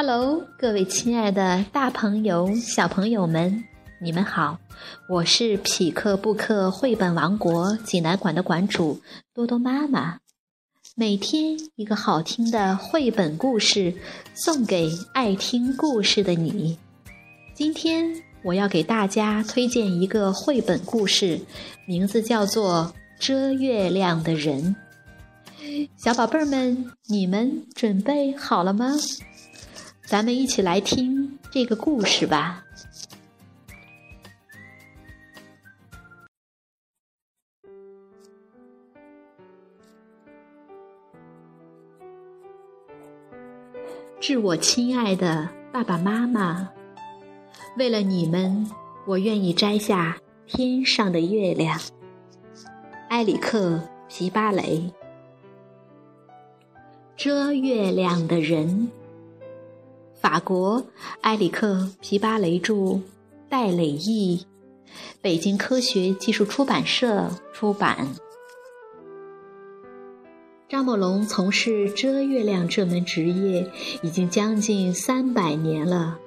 Hello，各位亲爱的大朋友、小朋友们，你们好！我是匹克布克绘本王国济南馆的馆主多多妈妈。每天一个好听的绘本故事，送给爱听故事的你。今天我要给大家推荐一个绘本故事，名字叫做《遮月亮的人》。小宝贝儿们，你们准备好了吗？咱们一起来听这个故事吧。致我亲爱的爸爸妈妈，为了你们，我愿意摘下天上的月亮。埃里克·皮巴雷，遮月亮的人。法国埃里克·皮巴雷著，戴磊译，北京科学技术出版社出版。张某龙从事遮月亮这门职业已经将近三百年了。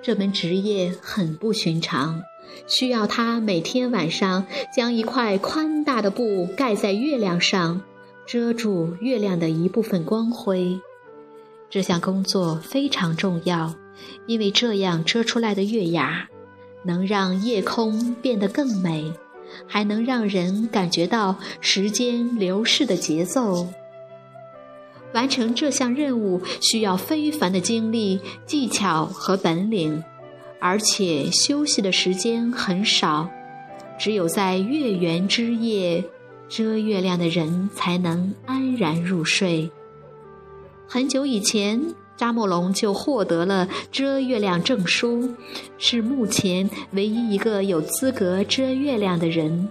这门职业很不寻常，需要他每天晚上将一块宽大的布盖在月亮上，遮住月亮的一部分光辉。这项工作非常重要，因为这样遮出来的月牙，能让夜空变得更美，还能让人感觉到时间流逝的节奏。完成这项任务需要非凡的精力、技巧和本领，而且休息的时间很少，只有在月圆之夜，遮月亮的人才能安然入睡。很久以前，扎莫龙就获得了遮月亮证书，是目前唯一一个有资格遮月亮的人。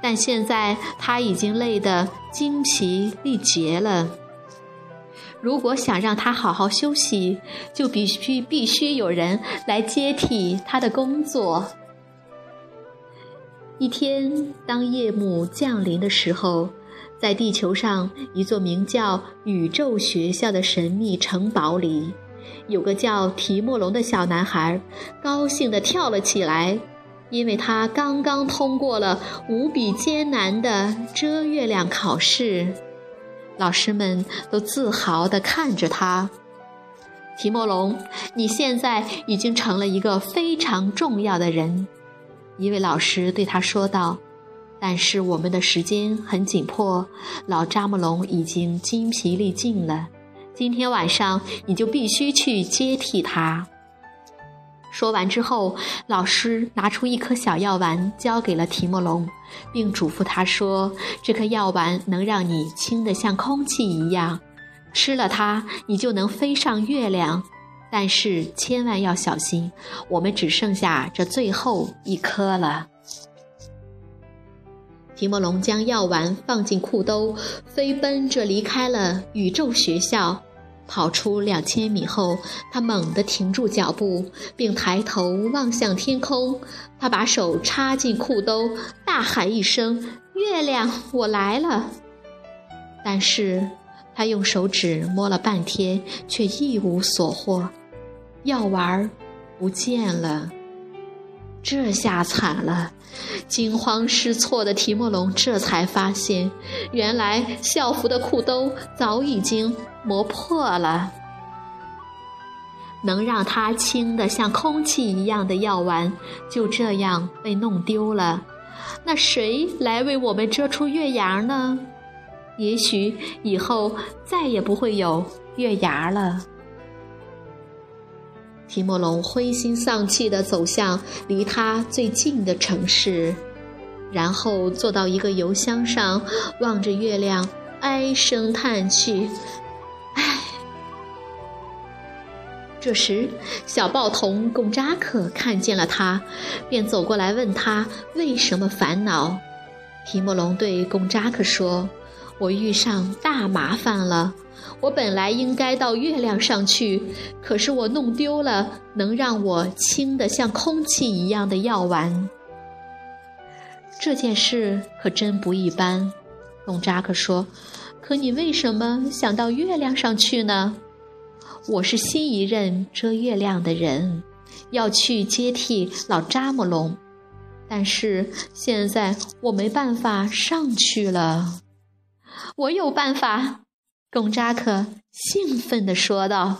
但现在他已经累得精疲力竭了。如果想让他好好休息，就必须必须有人来接替他的工作。一天，当夜幕降临的时候。在地球上一座名叫宇宙学校的神秘城堡里，有个叫提莫龙的小男孩，高兴地跳了起来，因为他刚刚通过了无比艰难的遮月亮考试。老师们都自豪地看着他。提莫龙，你现在已经成了一个非常重要的人，一位老师对他说道。但是我们的时间很紧迫，老扎木龙已经精疲力尽了。今天晚上你就必须去接替他。说完之后，老师拿出一颗小药丸，交给了提莫龙，并嘱咐他说：“这颗药丸能让你轻得像空气一样，吃了它，你就能飞上月亮。但是千万要小心，我们只剩下这最后一颗了。”提莫龙将药丸放进裤兜，飞奔着离开了宇宙学校。跑出两千米后，他猛地停住脚步，并抬头望向天空。他把手插进裤兜，大喊一声：“月亮，我来了！”但是，他用手指摸了半天，却一无所获。药丸不见了。这下惨了！惊慌失措的提莫龙这才发现，原来校服的裤兜早已经磨破了。能让他轻得像空气一样的药丸就这样被弄丢了。那谁来为我们遮出月牙呢？也许以后再也不会有月牙了。提莫龙灰心丧气地走向离他最近的城市，然后坐到一个油箱上，望着月亮，唉声叹气：“唉。”这时，小报童贡扎克看见了他，便走过来问他为什么烦恼。提莫龙对贡扎克说：“我遇上大麻烦了。”我本来应该到月亮上去，可是我弄丢了能让我轻得像空气一样的药丸。这件事可真不一般，龙扎克说。可你为什么想到月亮上去呢？我是新一任遮月亮的人，要去接替老扎木龙，但是现在我没办法上去了。我有办法，贡扎克兴奋地说道。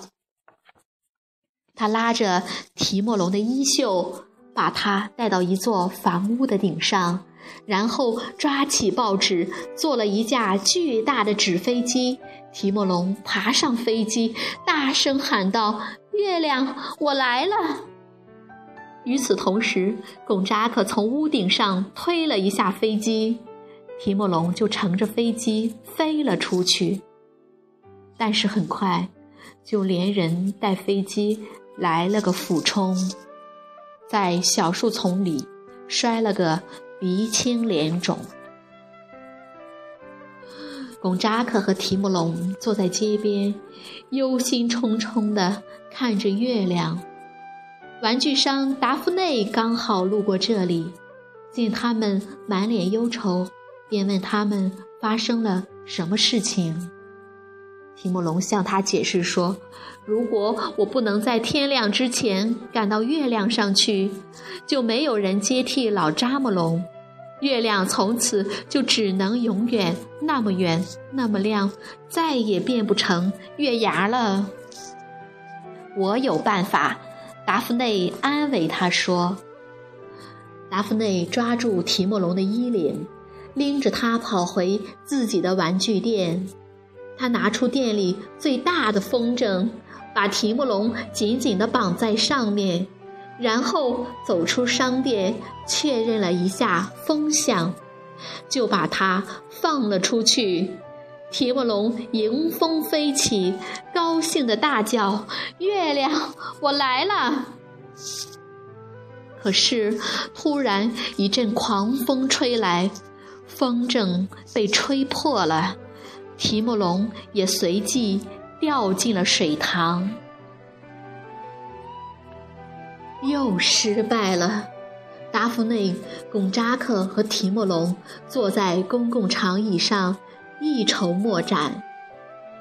他拉着提莫龙的衣袖，把他带到一座房屋的顶上。然后抓起报纸，做了一架巨大的纸飞机。提莫龙爬上飞机，大声喊道：“月亮，我来了！”与此同时，贡扎克从屋顶上推了一下飞机，提莫龙就乘着飞机飞了出去。但是很快，就连人带飞机来了个俯冲，在小树丛里摔了个。鼻青脸肿，贡扎克和提姆龙坐在街边，忧心忡忡地看着月亮。玩具商达芙内刚好路过这里，见他们满脸忧愁，便问他们发生了什么事情。提莫龙向他解释说：“如果我不能在天亮之前赶到月亮上去，就没有人接替老扎木龙。月亮从此就只能永远那么圆、那么亮，再也变不成月牙了。”我有办法，达芙内安慰他说。达芙内抓住提莫龙的衣领，拎着他跑回自己的玩具店。他拿出店里最大的风筝，把提莫龙紧紧地绑在上面，然后走出商店，确认了一下风向，就把它放了出去。提莫龙迎风飞起，高兴地大叫：“月亮，我来了！”可是，突然一阵狂风吹来，风筝被吹破了。提莫龙也随即掉进了水塘，又失败了。达芙内、贡扎克和提莫龙坐在公共长椅上，一筹莫展。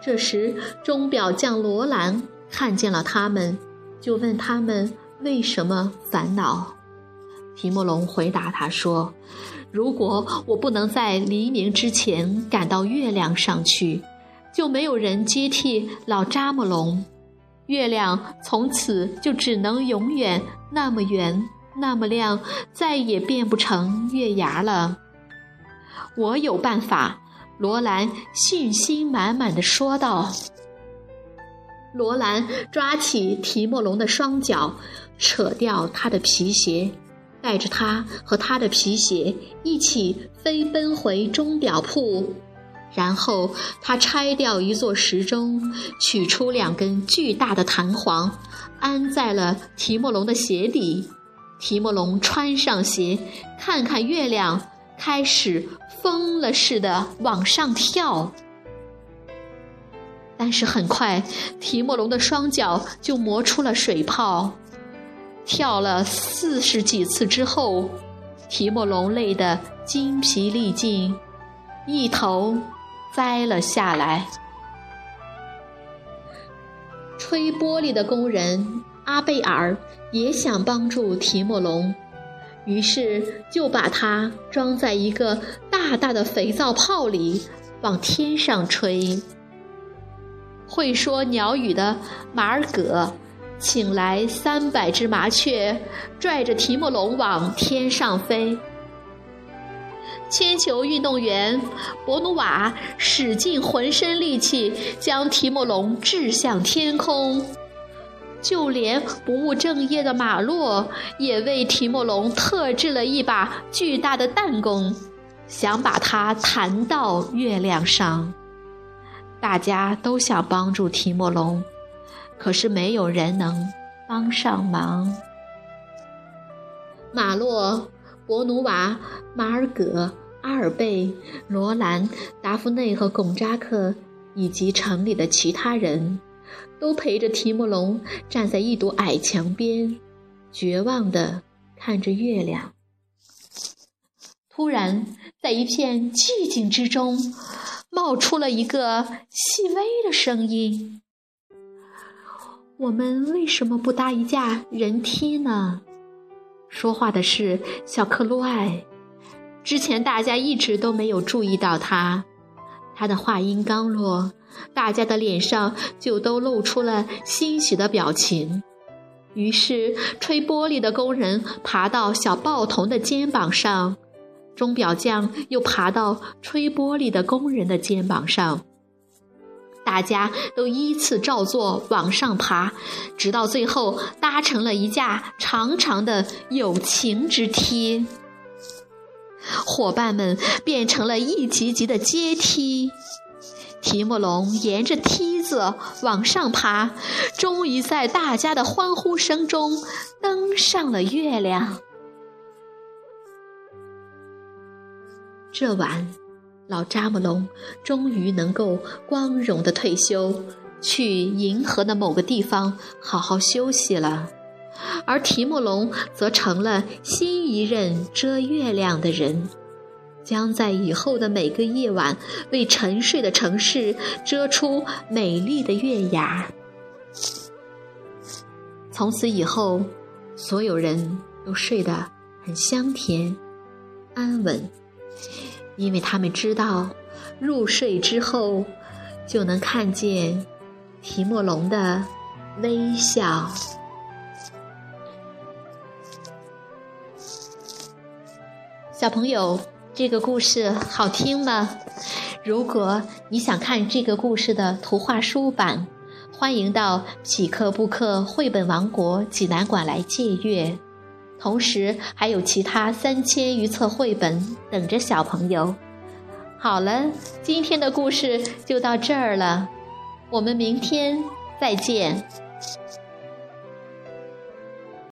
这时，钟表匠罗兰看见了他们，就问他们为什么烦恼。提莫龙回答他说。如果我不能在黎明之前赶到月亮上去，就没有人接替老扎木龙，月亮从此就只能永远那么圆、那么亮，再也变不成月牙了。我有办法，罗兰信心满满的说道。罗兰抓起提莫龙的双脚，扯掉他的皮鞋。带着他和他的皮鞋一起飞奔回钟表铺，然后他拆掉一座时钟，取出两根巨大的弹簧，安在了提莫龙的鞋底。提莫龙穿上鞋，看看月亮，开始疯了似的往上跳。但是很快，提莫龙的双脚就磨出了水泡。跳了四十几次之后，提莫龙累得筋疲力尽，一头栽了下来。吹玻璃的工人阿贝尔也想帮助提莫龙，于是就把它装在一个大大的肥皂泡里，往天上吹。会说鸟语的马尔葛。请来三百只麻雀，拽着提莫龙往天上飞。铅球运动员博努瓦使尽浑身力气，将提莫龙掷向天空。就连不务正业的马洛也为提莫龙特制了一把巨大的弹弓，想把它弹到月亮上。大家都想帮助提莫龙。可是没有人能帮上忙。马洛、博努瓦、马尔葛、阿尔贝、罗兰、达芙内和贡扎克，以及城里的其他人，都陪着提莫龙站在一堵矮墙边，绝望地看着月亮。突然，在一片寂静之中，冒出了一个细微的声音。我们为什么不搭一架人梯呢？说话的是小克洛艾。之前大家一直都没有注意到他。他的话音刚落，大家的脸上就都露出了欣喜的表情。于是，吹玻璃的工人爬到小报童的肩膀上，钟表匠又爬到吹玻璃的工人的肩膀上。大家都依次照做往上爬，直到最后搭成了一架长长的友情之梯。伙伴们变成了一级级的阶梯，提莫龙沿着梯子往上爬，终于在大家的欢呼声中登上了月亮。这晚。老扎木龙终于能够光荣的退休，去银河的某个地方好好休息了，而提莫龙则成了新一任遮月亮的人，将在以后的每个夜晚为沉睡的城市遮出美丽的月牙。从此以后，所有人都睡得很香甜、安稳。因为他们知道，入睡之后就能看见提莫龙的微笑。小朋友，这个故事好听吗？如果你想看这个故事的图画书版，欢迎到匹克布克绘本王国济南馆来借阅。同时还有其他三千余册绘本等着小朋友。好了，今天的故事就到这儿了，我们明天再见。